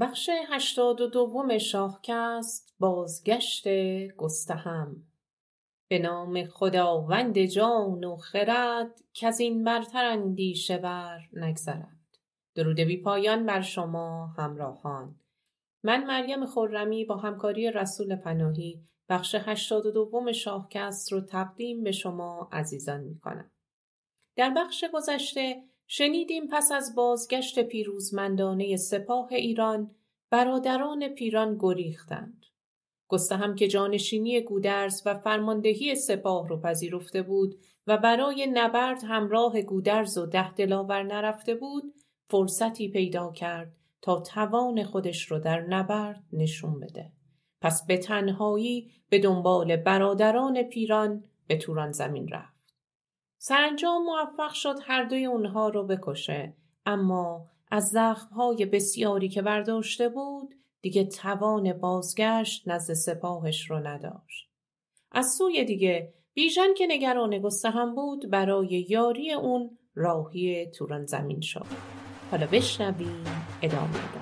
بخش هشتاد و دوم شاهکست بازگشت گستهم. به نام خداوند جان و خرد از این برتر اندیشه بر نگذرد. درود بی پایان بر شما همراهان. من مریم خرمی با همکاری رسول پناهی بخش هشتاد و دوم شاهکست رو تقدیم به شما عزیزان می کنم. در بخش گذشته شنیدیم پس از بازگشت پیروزمندانه سپاه ایران برادران پیران گریختند. هم که جانشینی گودرز و فرماندهی سپاه رو پذیرفته بود و برای نبرد همراه گودرز و ده دلاور نرفته بود فرصتی پیدا کرد تا توان خودش رو در نبرد نشون بده. پس به تنهایی به دنبال برادران پیران به توران زمین رفت. سرانجام موفق شد هر دوی اونها رو بکشه اما از زخمهای بسیاری که برداشته بود دیگه توان بازگشت نزد سپاهش رو نداشت. از سوی دیگه بیژن که نگران هم بود برای یاری اون راهی توران زمین شد. حالا بشنویم ادامه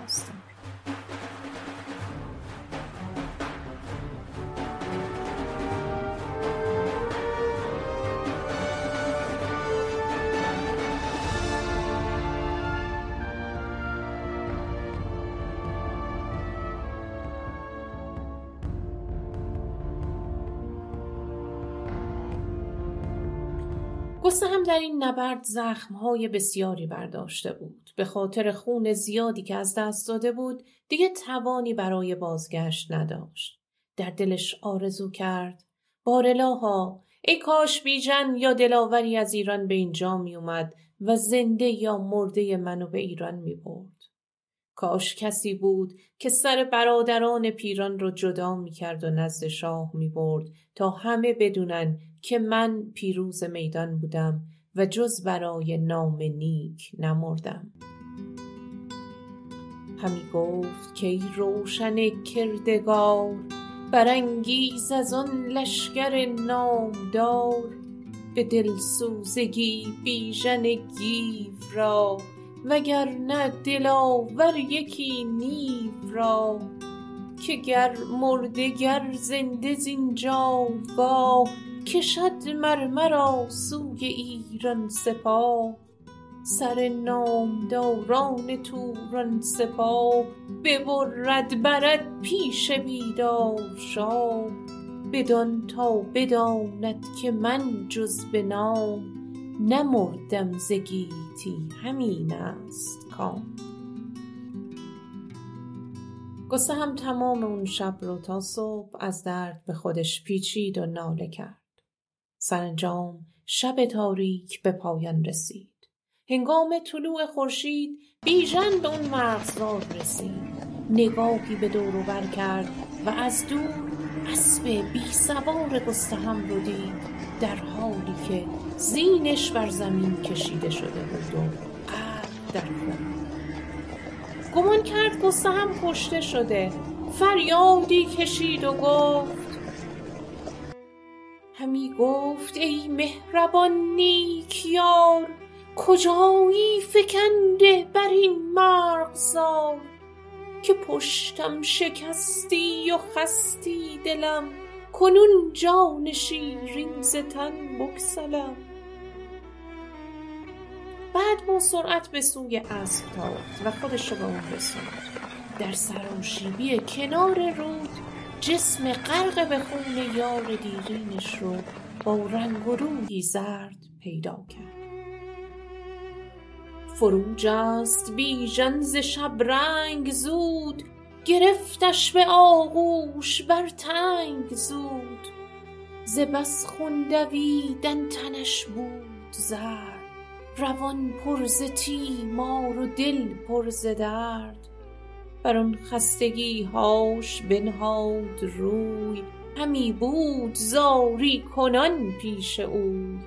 در این نبرد زخمهای بسیاری برداشته بود. به خاطر خون زیادی که از دست داده بود دیگه توانی برای بازگشت نداشت. در دلش آرزو کرد. بارلاها ای کاش بیژن یا دلاوری از ایران به اینجا می اومد و زنده یا مرده منو به ایران می برد. کاش کسی بود که سر برادران پیران رو جدا می کرد و نزد شاه می برد تا همه بدونن که من پیروز میدان بودم و جز برای نام نیک نمردم. همی گفت که ای روشن کردگار برانگیز از آن لشکر نامدار به دلسوزگی بیژن گیو را وگرنه دلاور یکی نیو را که گر مرده گر زنده زین جایگاه کشد مرمرا سوی ایران سپاه. سر نامداران توران سپاه ببرد برد پیش بیدار شاه. بدان تا بداند که من جز به نام نمردم ز گیتی همین است کام. هم تمام اون شب رو تا صبح از درد به خودش پیچید و ناله کرد. سرانجام شب تاریک به پایان رسید. هنگام طلوع خورشید بیژن به اون مرغزار رسید. نگاهی به دور بر کرد و از دور اسب بی سوار گستهم رو دید در حالی که زینش بر زمین کشیده شده بود و غرق در خون. گمان کرد گستهم کشته شده. فریادی کشید و گفت همی گفت ای مهربان نیک یار کجایی فکنده بر این مرغزار که پشتم شکستی و خستی دلم؟ کنون جان شیرین ز تن بعد با سرعت به سوی اسب تاخت و خودش رو به اون رسوند در سراشیبی کنار رود جسم غرق به خون یار دیرینش رو با رنگ و روی زرد پیدا کرد. فروج است بیژن ز رنگ زود گرفتش به آغوش بر تنگ زود. ز بس خون دویدن تنش بود زرد روان پر ز تیمار و دل پر ز درد. بر آن هاش بنهاد روی. همی بود زاری کنان پیش اوی.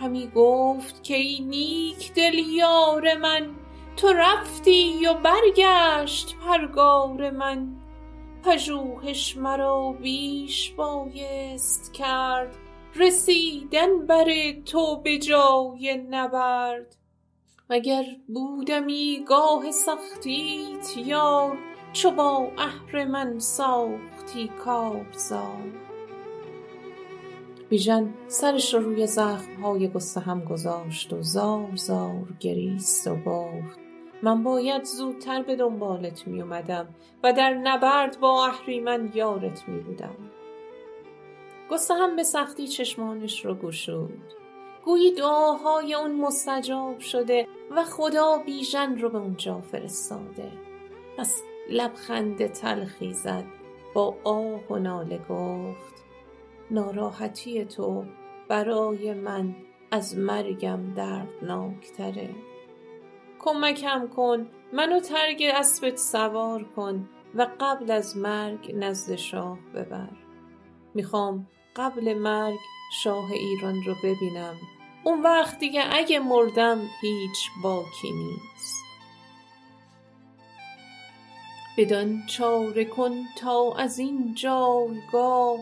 همی گفت که ای نیک دل یار من تو رفتی و برگشت پرگار من. پژوهش مرا بیش بایست کرد رسیدن بر تو به جای نبرد. وگر بودمی گاه سختیت یار چو با اهرمن ساختی کارزار. بیژن سرش را روی زخمهای گستهم گذاشت و زار زار گریست و گفت من باید زودتر به دنبالت می اومدم و در نبرد با اهریمن یارت می بودم گستهم به سختی چشمانش رو گشود. گویی دعاهای اون مستجاب شده و خدا بیژن رو به اونجا فرستاده. پس لبخند تلخی زد با آه و ناله گفت ناراحتی تو برای من از مرگم دردناکتره. کمکم کن منو ترگ اسبت سوار کن و قبل از مرگ نزد شاه ببر. می‌خوام قبل مرگ شاه ایران رو ببینم. اون وقت دیگه اگه مردم هیچ باکی نیست. بدان چاره کن تا از این جایگاه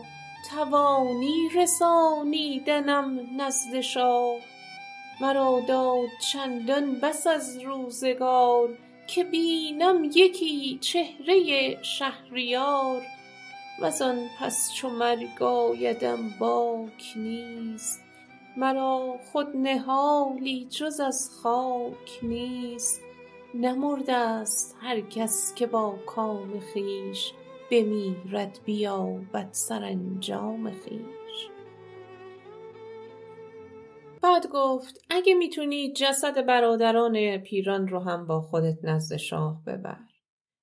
توانی رسانیدنم نزد شاه. مرا داد چندان بس از روزگار که بینم یکی چهره شهریار. وزان پس چو مرگ آیدم باک نیست. مرا خود نهالی جز از خاک نیست. نمرده است هر کس که با کام خویش بمیرد بیابد سرانجام خویش. بعد گفت اگه می‌تونی جسد برادران پیران رو هم با خودت نزد شاه ببر.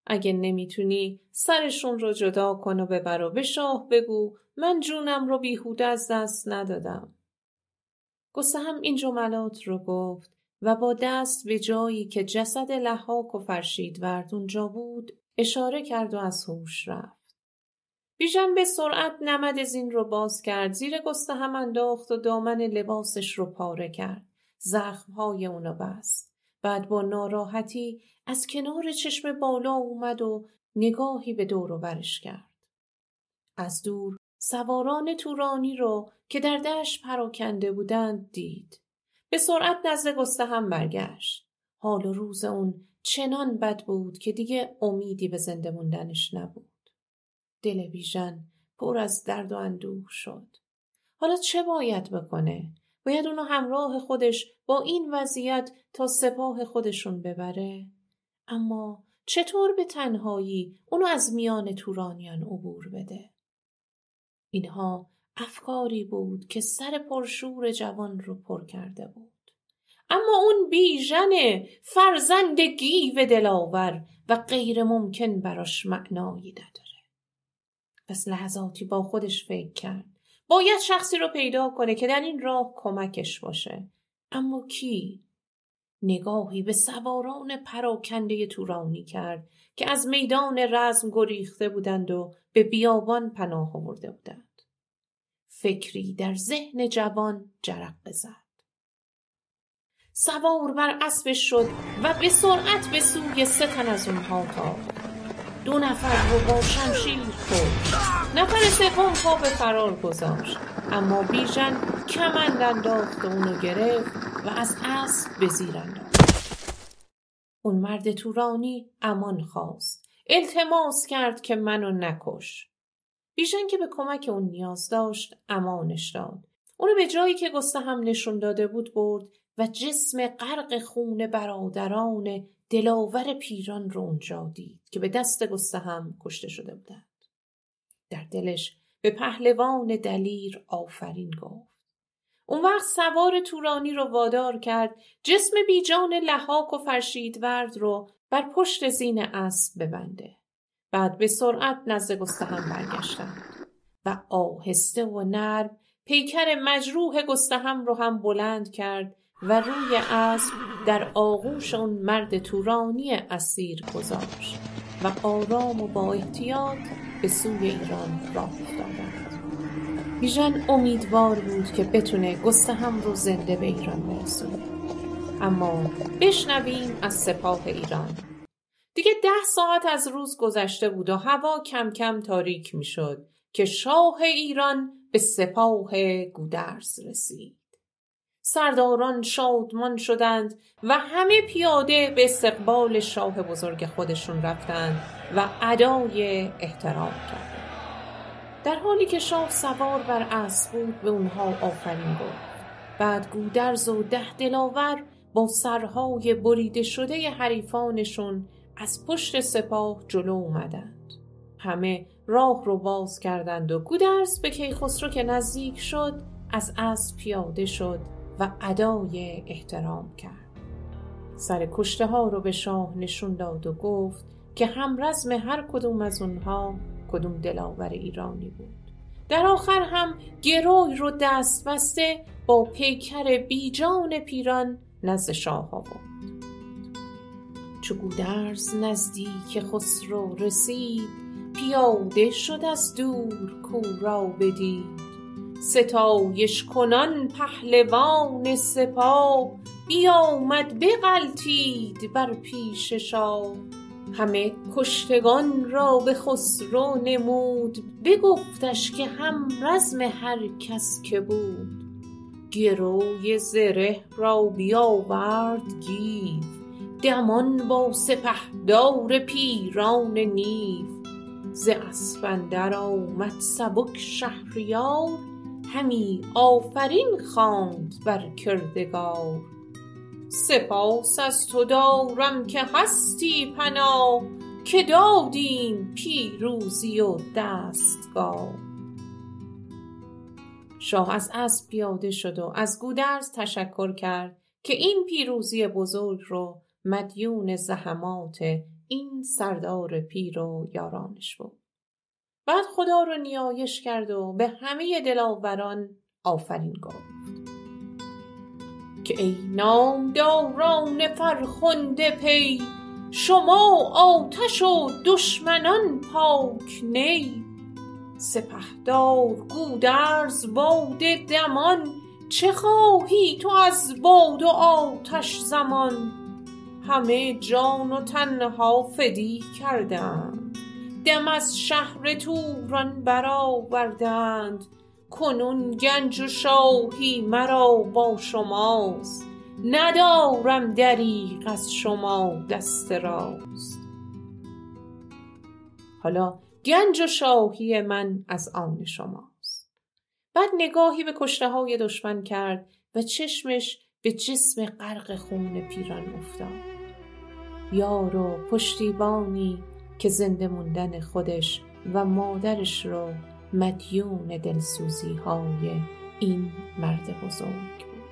اگه نمی‌تونی سرشون رو جدا کن و ببر و به شاه بگو من جونم رو بیهوده از دست ندادم. هم این جملات رو گفت و با دست به جایی که جسد لحاک و فرشید ورد اونجا بود اشاره کرد و از هوش رفت. بیژن به سرعت نمد زین رو باز کرد زیر گسته هم انداخت و دامن لباسش رو پاره کرد. زخمهای اونو بست. بعد با ناراحتی از کنار چشم بالا اومد و نگاهی به دور و برش کرد. از دور سواران تورانی رو که در دشت پراکنده بودند دید. به سرعت نزد گسته هم برگشت. حال و روز اون چنان بد بود که دیگه امیدی به زنده موندنش نبود. دل بیژن پر از درد و اندوه شد. حالا چه باید بکنه؟ باید اونو همراه خودش با این وضعیت تا سپاه خودشون ببره؟ اما چطور به تنهایی اونو از میان تورانیان عبور بده؟ اینها افکاری بود که سر پرشور جوان رو پر کرده بود. اما اون بیژن فرزند گیو دلاور و غیر ممکن براش معنایی نداره. پس لحظاتی با خودش فکر کرد. باید شخصی رو پیدا کنه که در این راه کمکش باشه. اما کی؟ نگاهی به سواران پراکنده تورانی کرد که از میدان رزم گریخته بودند و به بیابان پناه آورده بودند. فکری در ذهن جوان جرق زد سوار بر اسبش شد و به سرعت به سوی سه تن از اونها تاخت. دو نفر رو با شمشیر کشت نفر سوم پا به فرار گذاشت اما بیژن کمند انداخت اونو گرفت و از اسب به زیر انداخت. اون مرد تورانی امان خواست. التماس کرد که منو نکش. بیژن که به کمک اون نیاز داشت امانش داد اونو به جایی که گسته هم نشون داده بود برد و جسم غرق خون برادران دلاور پیران رو اونجا دید که به دست گسته هم کشته شده بودند. در دلش به پهلوان دلیر آفرین گفت. اون وقت سوار تورانی رو وادار کرد جسم بیجان لحاک و فرشیدورد رو بر پشت زین اسب ببنده. بعد به سرعت نزد گستهم برگشتند و آهسته و نرم پیکر مجروح گستهم رو هم بلند کرد و روی اسب در آغوش اون مرد تورانی اسیر گذاشت و آرام و با احتیاط به سوی ایران راه افتادند. بیژن امیدوار بود که بتونه گستهم رو زنده به ایران برسونه. اما بشنویم از سپاه ایران. دیگه ده ساعت از روز گذشته بود و هوا کم کم تاریک می‌شد که شاه ایران به سپاه گودرز رسید. سرداران شادمان شدند و همه پیاده به استقبال شاه بزرگ خودشون رفتند و ادای احترام کردند. در حالی که شاه سوار بر اسب بود به اونها آفرین گفت. بعد گودرز و ده دلاور با سرهای بریده شده حریفانشون از پشت سپاه جلو اومدند. همه راه رو باز کردند و گودرز به کیخسرو که نزدیک شد از اسب پیاده شد و ادای احترام کرد. سر کشته ها رو به شاه نشون داد و گفت که هم رزم هر کدوم از اونها کدوم دلاور ایرانی بود. در آخر هم گروی رو دست بسته با پیکر بیجان پیران نزد شاه آورد. چو گودرز نزدیک خسرو رسید پیاده شد از دور کو را بدید. ستایش کنان پهلوان سپاه بیامد بغلتید بر پیش شاه. همه کشتگان را به خسرو نمود بگفتش که هم رزم هر کس که بود. گروی زره را بیاورد گیو دمان با سپهدار پیران نیو. ز اسپ اندر آمد سبک شهریار همی آفرین خواند بر کردگار. سپاس از تو دارم که هستی پناه که دادیم پیروزی و دستگاه. شاه از اسب پیاده شد و از گودرز تشکر کرد که این پیروزی بزرگ رو مدیون زحمات این سردار پیر و یارانش بود بعد خدا رو نیایش کرد و به همه دلاوران آفرین گفت. که ای نامداران فرخنده پی شما آتش و دشمنان پاک نی. سپهدار گودرز باد دمان چه خواهی تو از باد و آتش زمان؟ همه جان و تنها فدی کردند. دم از شهر توران برآوردند. کنون گنج و شاهی مرا با شماست. ندارم دریغ از شما دست راست. حالا گنج و شاهی من از آن شماست. بعد نگاهی به کشته های دشمن کرد و چشمش به جسم غرق خون پیران افتاد. یار و پشتیبانی که زنده موندن خودش و مادرش رو مدیون دلسوزی های این مرد بزرگ بود.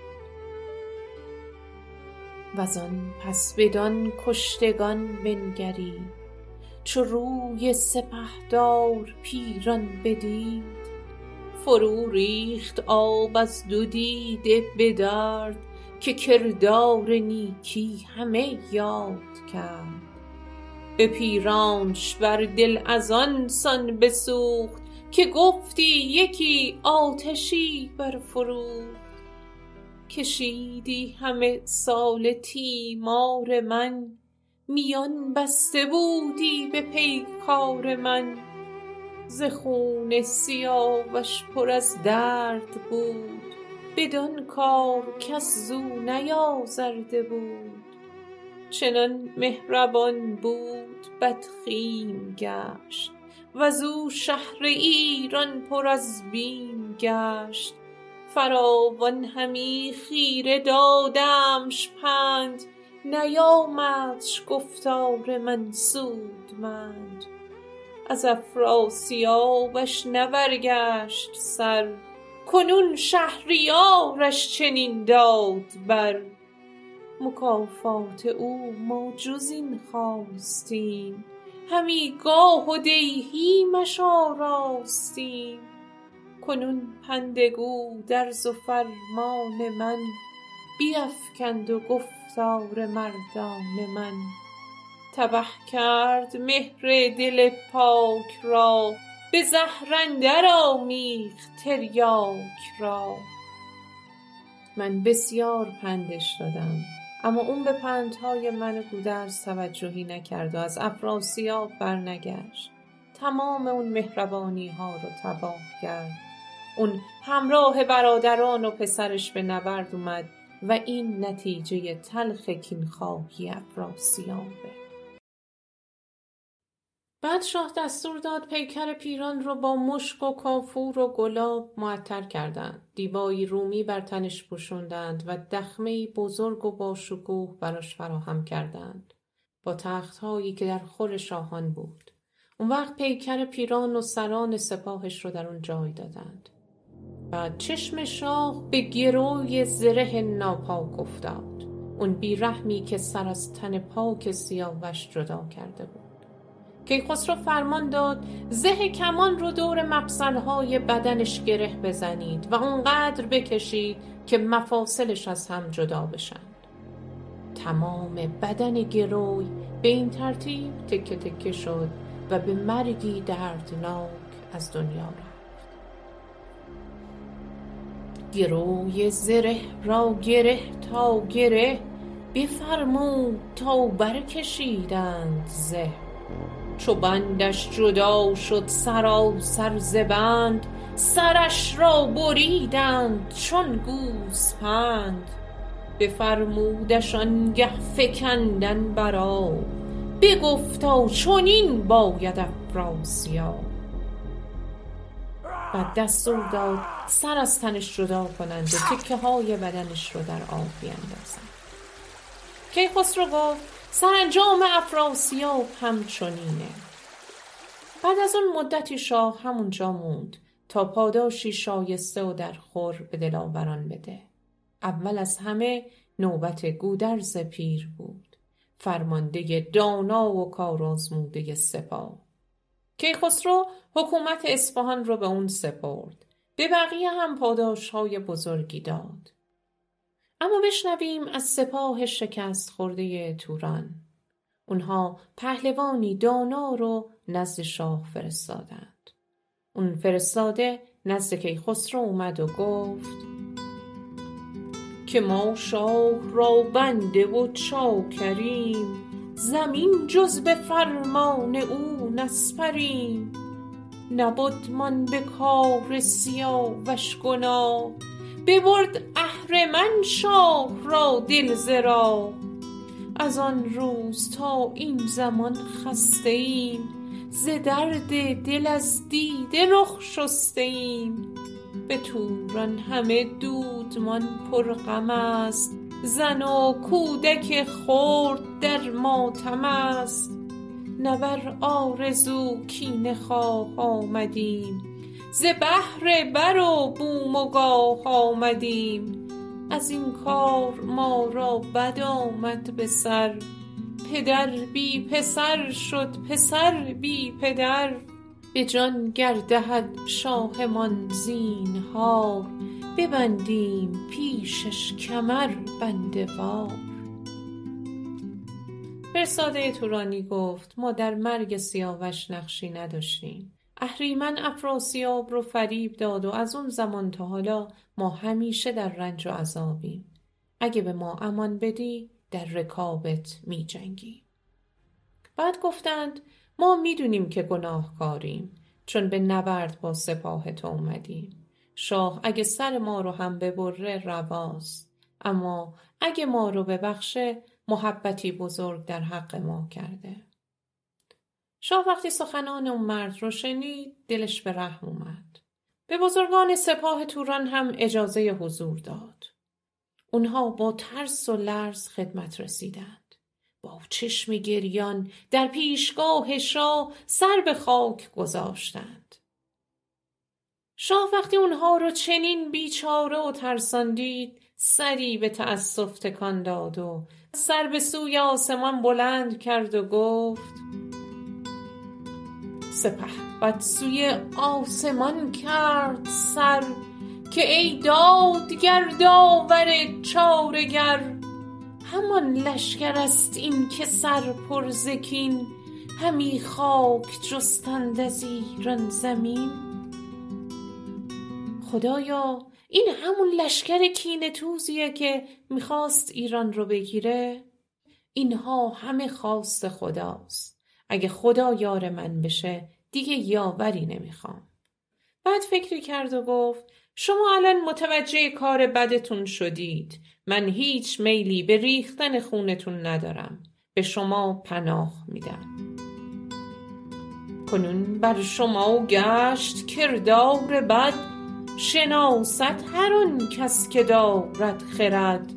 وزان پس بدان کشتگان بنگرید چو روی سپهدار پیران بدید. فرو ریخت آب از دو دیده به درد که کردار نیکی همه یاد کرد. به پیرانش بر دل از آن سان بسوخت که گفتی یکی آتشی برفروخت. کشیدی همه سال تیمار من میان بسته بودی به پیکار من. ز خون سیاوش پر از درد بود بدان کار کس زو نیازرده بود. چنان مهربان بود بدخیم گشت. وزو شهر ایران پر از بیم گشت. فراوان همی خیره دادمش پند. نیامدش گفتار من سودمند. از افراسیابش نه برگشت سر. کنون شهریارش چنین داد بر مکافات او ما جز این خواستیم. همی گاه و دیهیمش آراستیم کنون پند گودرز و فرمان من بیفکند و گفتار مردان من. تبه کرد مهر دل پاک را به زهر اندر آمیخت تریاک را. من بسیار پندش دادم اما اون به پندهای من گودرز توجهی نکرد و از افراسیاب برنگشت. تمام اون مهربانی ها رو تباه کرد. اون همراه برادران و پسرش به نبرد اومد و این نتیجه تلخ کینخواهی افراسیابه بعد شاه دستور داد پیکر پیران رو با مشک و کافور و گلاب معطر کردند. دیبایی رومی بر تنش پوشوندند و دخمه بزرگ و با شکوه براش فراهم کردند. با تختهایی که در خور شاهان بود. اون وقت پیکر پیران و سران سپاهش رو در اون جای دادند. بعد چشم شاه به گروی زره ناپاک افتاد. اون بیرحمی که سر از تن پاک سیاوش جدا کرده بود. کیخسرو فرمان داد زه کمان رو دور مفصلهای بدنش گره بزنید و اونقدر بکشید که مفاصلش از هم جدا بشند تمام بدن گروی به این ترتیب تکه تکه شد و به مرگی دردناک از دنیا رفت. گروی زره را گره تا گره بفرمود تا برکشیدند زه. چو بندش جدا شد سراسر ز بند سرش را بریدند چون گوسپند. بفرمودش آنگه فکندن بر آب بگفتا چنین باید افراسیاب بعد دستور داد سر از تنش جدا کنند و تکه های بدنش رو در آب بیندازند کیخسرو گفت سرانجام افراسیاب همچنینه. بعد از اون مدتی شاه همونجا موند تا پاداشی شایسته و در خور به دلاوران بده. اول از همه نوبت گودرز پیر بود. فرمانده دانا و کارآزموده سپاه. کیخسرو حکومت اصفهان رو به اون سپرد. به بقیه هم پاداشهای بزرگی داد. اما بشنویم از سپاه شکست خورده توران. اونها پهلوانی دانا رو نزد شاه فرستادند. اون فرستاده نزد کیخسرو اومد و گفت که ما شاه را بنده و چاکریم زمین جز به فرمان او نسپریم. نبدمان به کار سیاوش گناه ببرد اهرمن شاه را دل ز راه از آن روز تا این زمان خسته ایم ز درد دل از دیده رخ شسته ایم به توران همه دودمان پر غم است زن و کودک خرد در ماتم است. نه بر آرزو کینه خواه آمدیم ز بهر بر و بوم و گاه آمدیم. از این کار ما را بد آمد به سر. پدر بی پسر شد پسر بی پدر. به جان گر دهد شاهمان زینهار. ببندیم پیشش کمر بنده وار. فرستاده تورانی گفت ما در مرگ سیاوش نقشی نداشتیم. اهریمن افراسیاب رو فریب داد و از اون زمان تا حالا ما همیشه در رنج و عذابیم. اگه به ما امان بدی در رکابت می جنگی. بعد گفتند ما می‌دونیم که گناهکاریم چون به نبرد با سپاه تو اومدیم. شاه اگه سر ما رو هم ببره رواست. اما اگه ما رو ببخشه محبتی بزرگ در حق ما کرده. شاه وقتی سخنان اون مرد رو شنید دلش به رحم اومد. به بزرگان سپاه توران هم اجازه حضور داد. اونها با ترس و لرز خدمت رسیدند. با چشم گریان در پیشگاه شاه سر به خاک گذاشتند. شاه وقتی اونها رو چنین بیچاره و ترسان دید سری به تأسف تکان داد و سر به سوی آسمان بلند کرد و گفت سپهبد سوی آسمان کرد سر که ای دادگر داور چارگر. همان لشکر است این که سر پر ز کین همی خاک جستند از ایران زمین. خدایا این همون لشکر کینه توزیه که می‌خواست ایران رو بگیره؟ اینها همه خواست خداست. اگه خدا یار من بشه دیگه یاوری نمی‌خوام. بعد فکری کرد و گفت شما الان متوجه کار بدتون شدید. من هیچ میلی به ریختن خونتون ندارم. به شما پناه میدم. کنون بر شما گشت کردار بد. شناست هر آن کس که دارد خرد.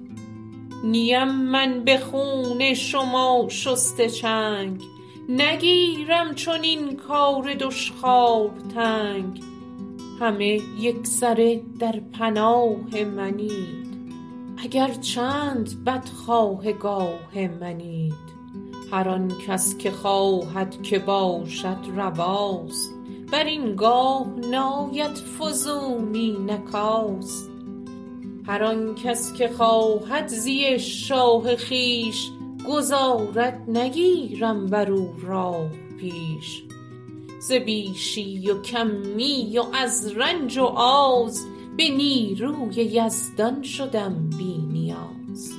نیم من به خون شما شسته چنگ. نگیرم چنین کار دشخوار تنگ. همه یکسره در پناه منید. اگر چند بدخواه گاه منید. هر آن کس که خواهد که باشد رواست. بر این گاه ناید فزونی نکاست. هر آن کس که خواهد زی شاه خویش گذارد نگیرم بر او راه پیش. ز بیشی و کمی و از رنج و آز به نیروی یزدان شدم بی نیاز.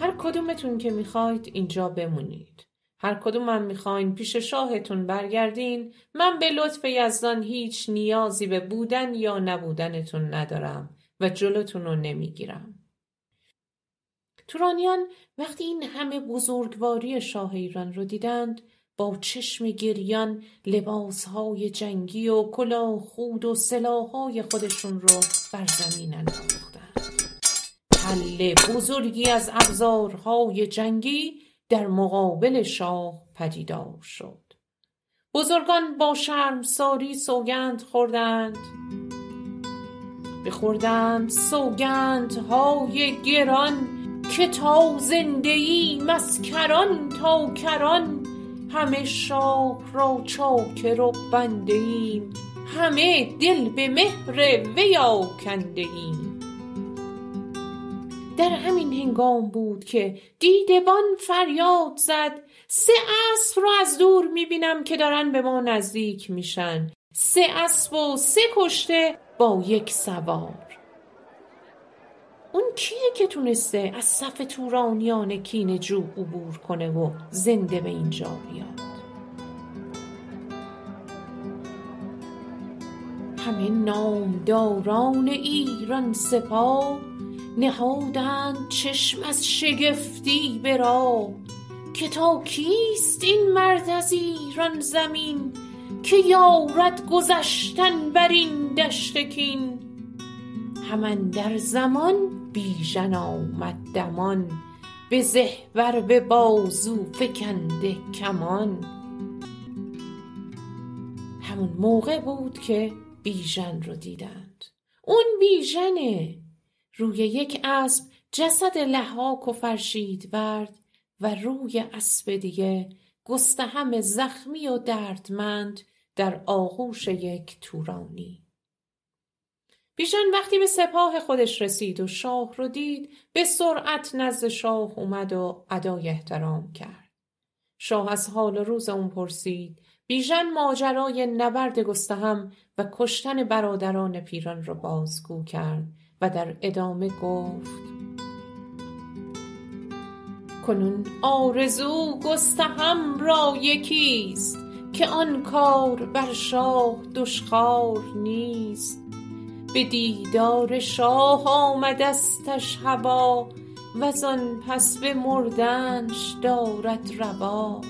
هر کدومتون که می‌خواید اینجا بمونید. هر کدومم می‌خواین پیش شاهتون برگردین. من به لطف یزدان هیچ نیازی به بودن یا نبودنتون ندارم و جلوتون رو نمی‌گیرم. تورانیان وقتی این همه بزرگواری شاه ایران رو دیدند با چشم گریان لباسهای جنگی و کلاه خود و سلاحهای خودشون رو بر زمین انداختند. تله بزرگی از ابزارهای جنگی در مقابل شاه پدیدار شد. بزرگان با شرمساری سوگند خوردند. بخوردند سوگندهای گران که تا زنده ایم از کران تا کران. همه شاه را چاکر و بنده ایم. همه دل به مهر وی آکنده ایم. در همین هنگام بود که دیدبان فریاد زد. سه اسب را از دور می‌بینم که دارن به ما نزدیک میشن. سه اسب و سه کشته با یک سوار. اون کیه که تونسته از صف تورانیان کین جو عبور کنه و زنده به اینجا بیاد؟ همه نامداران ایران سپاه نهادند چشم از شگفتی به که تا کیست این مرد از ایران زمین که یارد گذشتن بر این دشت کین؟ هم اندر زمان بیژن آمد دمان به زه به بازو فکنده کمان. همون موقع بود که بیژن رو دیدند. اون بیژنه. روی یک اسب جسد لحاک و فرشید ورد و روی اسب دیگه گستهم زخمی و دردمند در آغوش یک تورانی. بیژن وقتی به سپاه خودش رسید و شاه رو دید به سرعت نزد شاه اومد و ادای احترام کرد. شاه از حال روز اون پرسید بیژن ماجرای نبرد گستهم و کشتن برادران پیران را بازگو کرد و در ادامه گفت کنون آرزو گستهم را یکیست که آن کار بر شاه دشخوار نیست. به دیدار شاه آمدستش هوا وزان پس به مردنش دارد روا.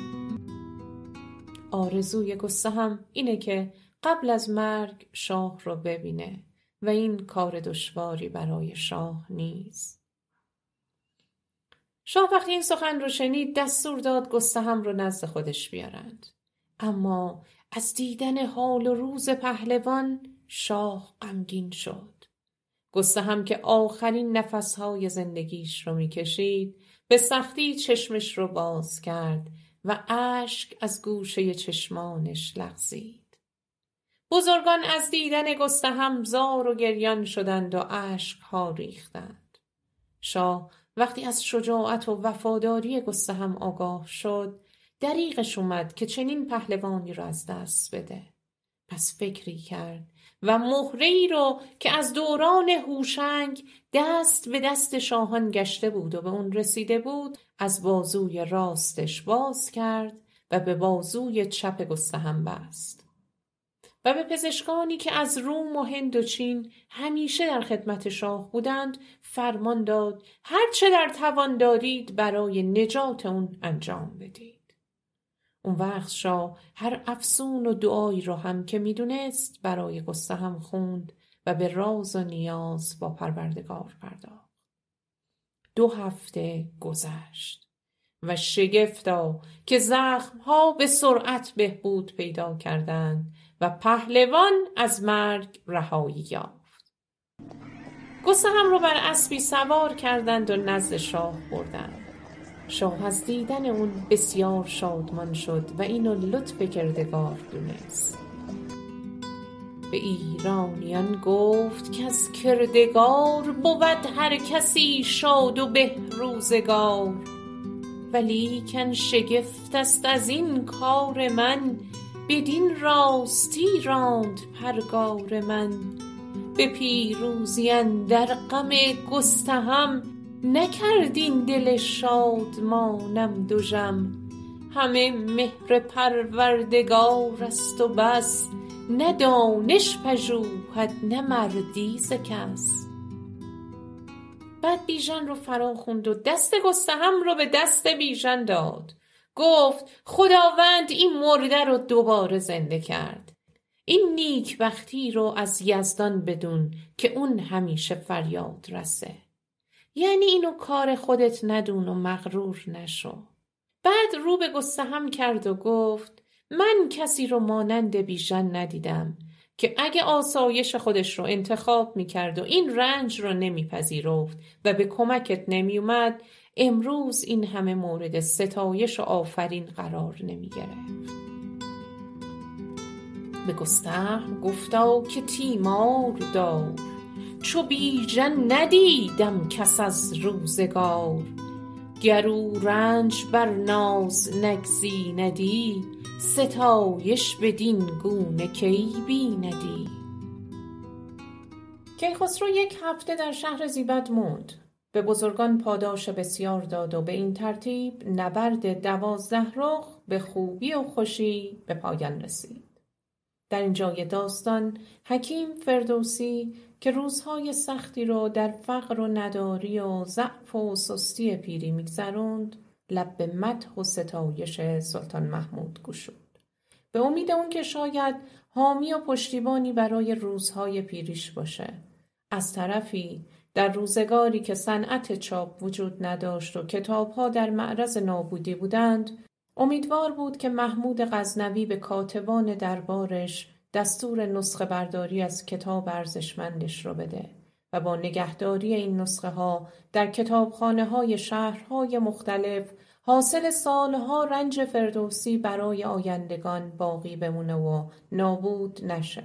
آرزوی گستهم اینه که قبل از مرگ شاه رو ببینه و این کار دشواری برای شاه نیست. شاه وقتی این سخن رو شنید دستور داد گستهم رو نزد خودش بیارند. اما از دیدن حال و روز پهلوان شاه غمگین شد. گستهم که آخرین نفسهای زندگیش رو می‌کشید به سختی چشمش رو باز کرد و اشک از گوشه چشمانش لغزید. بزرگان از دیدن گستهم زار و گریان شدند و اشکها ریختند. شاه وقتی از شجاعت و وفاداری گستهم آگاه شد دریغش اومد که چنین پهلوانی را از دست بده. پس فکری کرد و مهره رو که از دوران هوشنگ دست به دست شاهان گشته بود و به اون رسیده بود از بازوی راستش باز کرد و به بازوی چپ گستهم بست. و به پزشکانی که از روم و هند و چین همیشه در خدمت شاه بودند فرمان داد هر چه در توان دارید برای نجات اون انجام بدید. اون وقت شاه هر افسون و دعایی را هم که می‌دونست برای هم خوند و به راز و نیاز با پروردگار پرداخت. دو هفته گذشت و شگفتا که زخمها به سرعت بهبود پیدا کردند و پهلوان از مرگ رهایی یافت. هم رو بر اسبی سوار کردند و نزد شاه بردند. شاه از دیدن اون بسیار شادمان شد و اینو لطف کردگار دونست. به ایرانیان گفت که از کردگار بود هر کسی شاد و به روزگار. ولیکن شگفت است از این کار من بدین راستی راند پرگار من. به پیروزی اندر غم گستهم نکرد این دل شادمانم دژم همه مهر پروردگار است و بس. نه دانش پژوهد نه مردی ز کس. بعد بیژن رو فرا خوند و دست گستهم رو به دست بیژن داد. گفت خداوند این مرده رو دوباره زنده کرد. این نیکبختی رو از یزدان بدون که اون همیشه فریاد رسه. یعنی اینو کار خودت ندون و مغرور نشو. بعد رو به گستهم کرد و گفت من کسی رو مانند بیژن ندیدم که اگه آسایش خودش رو انتخاب می‌کرد و این رنج رو نمیپذیرفت و به کمکت نمیومد امروز این همه مورد ستایش و آفرین قرار نمی گرفت به گستهم گفتا که تیمار دار. چو بیژن ندیدم کس از روزگار. گرو رنج بر ناز نگزیندی ستایش بدین گونه کی بیندی؟ کیخسرو یک هفته در شهر زیبد موند. به بزرگان پاداش بسیار داد و به این ترتیب نبرد دوازده رخ به خوبی و خوشی به پایان رسید. در این جای داستان حکیم فردوسی که روزهای سختی رو در فقر و نداری و ضعف و سستی پیری میگذروند لب به مدح و ستایش سلطان محمود گشود. به امید اون که شاید حامی و پشتیبانی برای روزهای پیریش باشه. از طرفی در روزگاری که صنعت چاپ وجود نداشت و کتابها در معرض نابودی بودند امیدوار بود که محمود غزنوی به کاتبان دربارش دستور نسخه برداری از کتاب ارزشمندش رو بده و با نگهداری این نسخه ها در کتابخانه های شهرهای مختلف حاصل سالها رنج فردوسی برای آیندگان باقی بمونه و نابود نشه.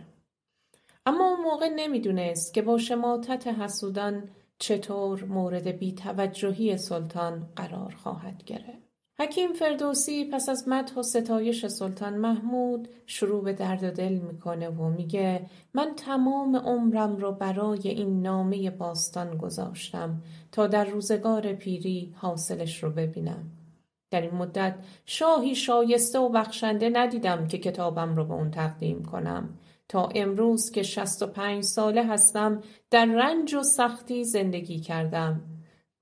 اما اون موقع نمی‌دونست که با شماتت حسودان چطور مورد بیتوجهی سلطان قرار خواهد گرفت. حکیم فردوسی پس از مدح و ستایش سلطان محمود شروع به درد دل می‌کنه و میگه من تمام عمرم رو برای این نامه باستان گذاشتم تا در روزگار پیری حاصلش رو ببینم. در این مدت شاهی شایسته و بخشنده ندیدم که کتابم رو به اون تقدیم کنم تا امروز که شست و پنج ساله هستم در رنج و سختی زندگی کردم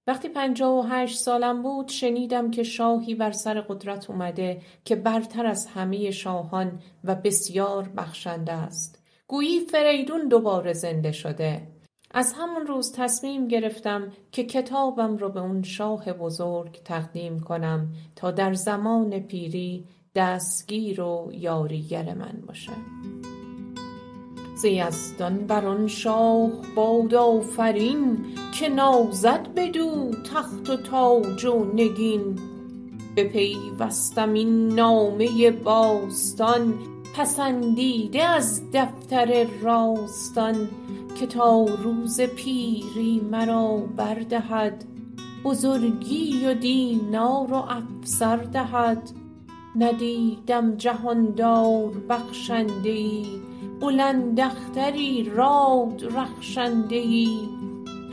وقتی پنجاه و هشت سالم بود شنیدم که شاهی بر سر قدرت اومده که برتر از همه شاهان و بسیار بخشنده است. گویی فریدون دوباره زنده شده. از همون روز تصمیم گرفتم که کتابم رو به اون شاه بزرگ تقدیم کنم تا در زمان پیری دستگیر و یاریگر من باشه. ز یزدان بر آن شاه باد آفرین که نازد بدو تخت و تاج و نگین. بپیوستم این نامه باستان پسندیده از دفتر راستان که تا روز پیری مرا بردهد بزرگی و دینار و افسر دهد. ندیدم جهاندار بخشنده ای بلند اختری راد رخشنده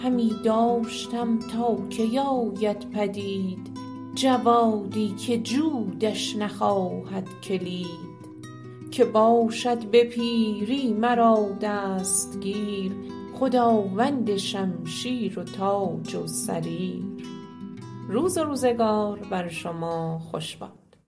همی داشتم تا کی آید پدید جوادی که جودش نخواهد کلید. که باشد به پیری مرا دستگیر خداوند شمشیر و تاج و سریر. روز و روزگار بر شما خوش باد.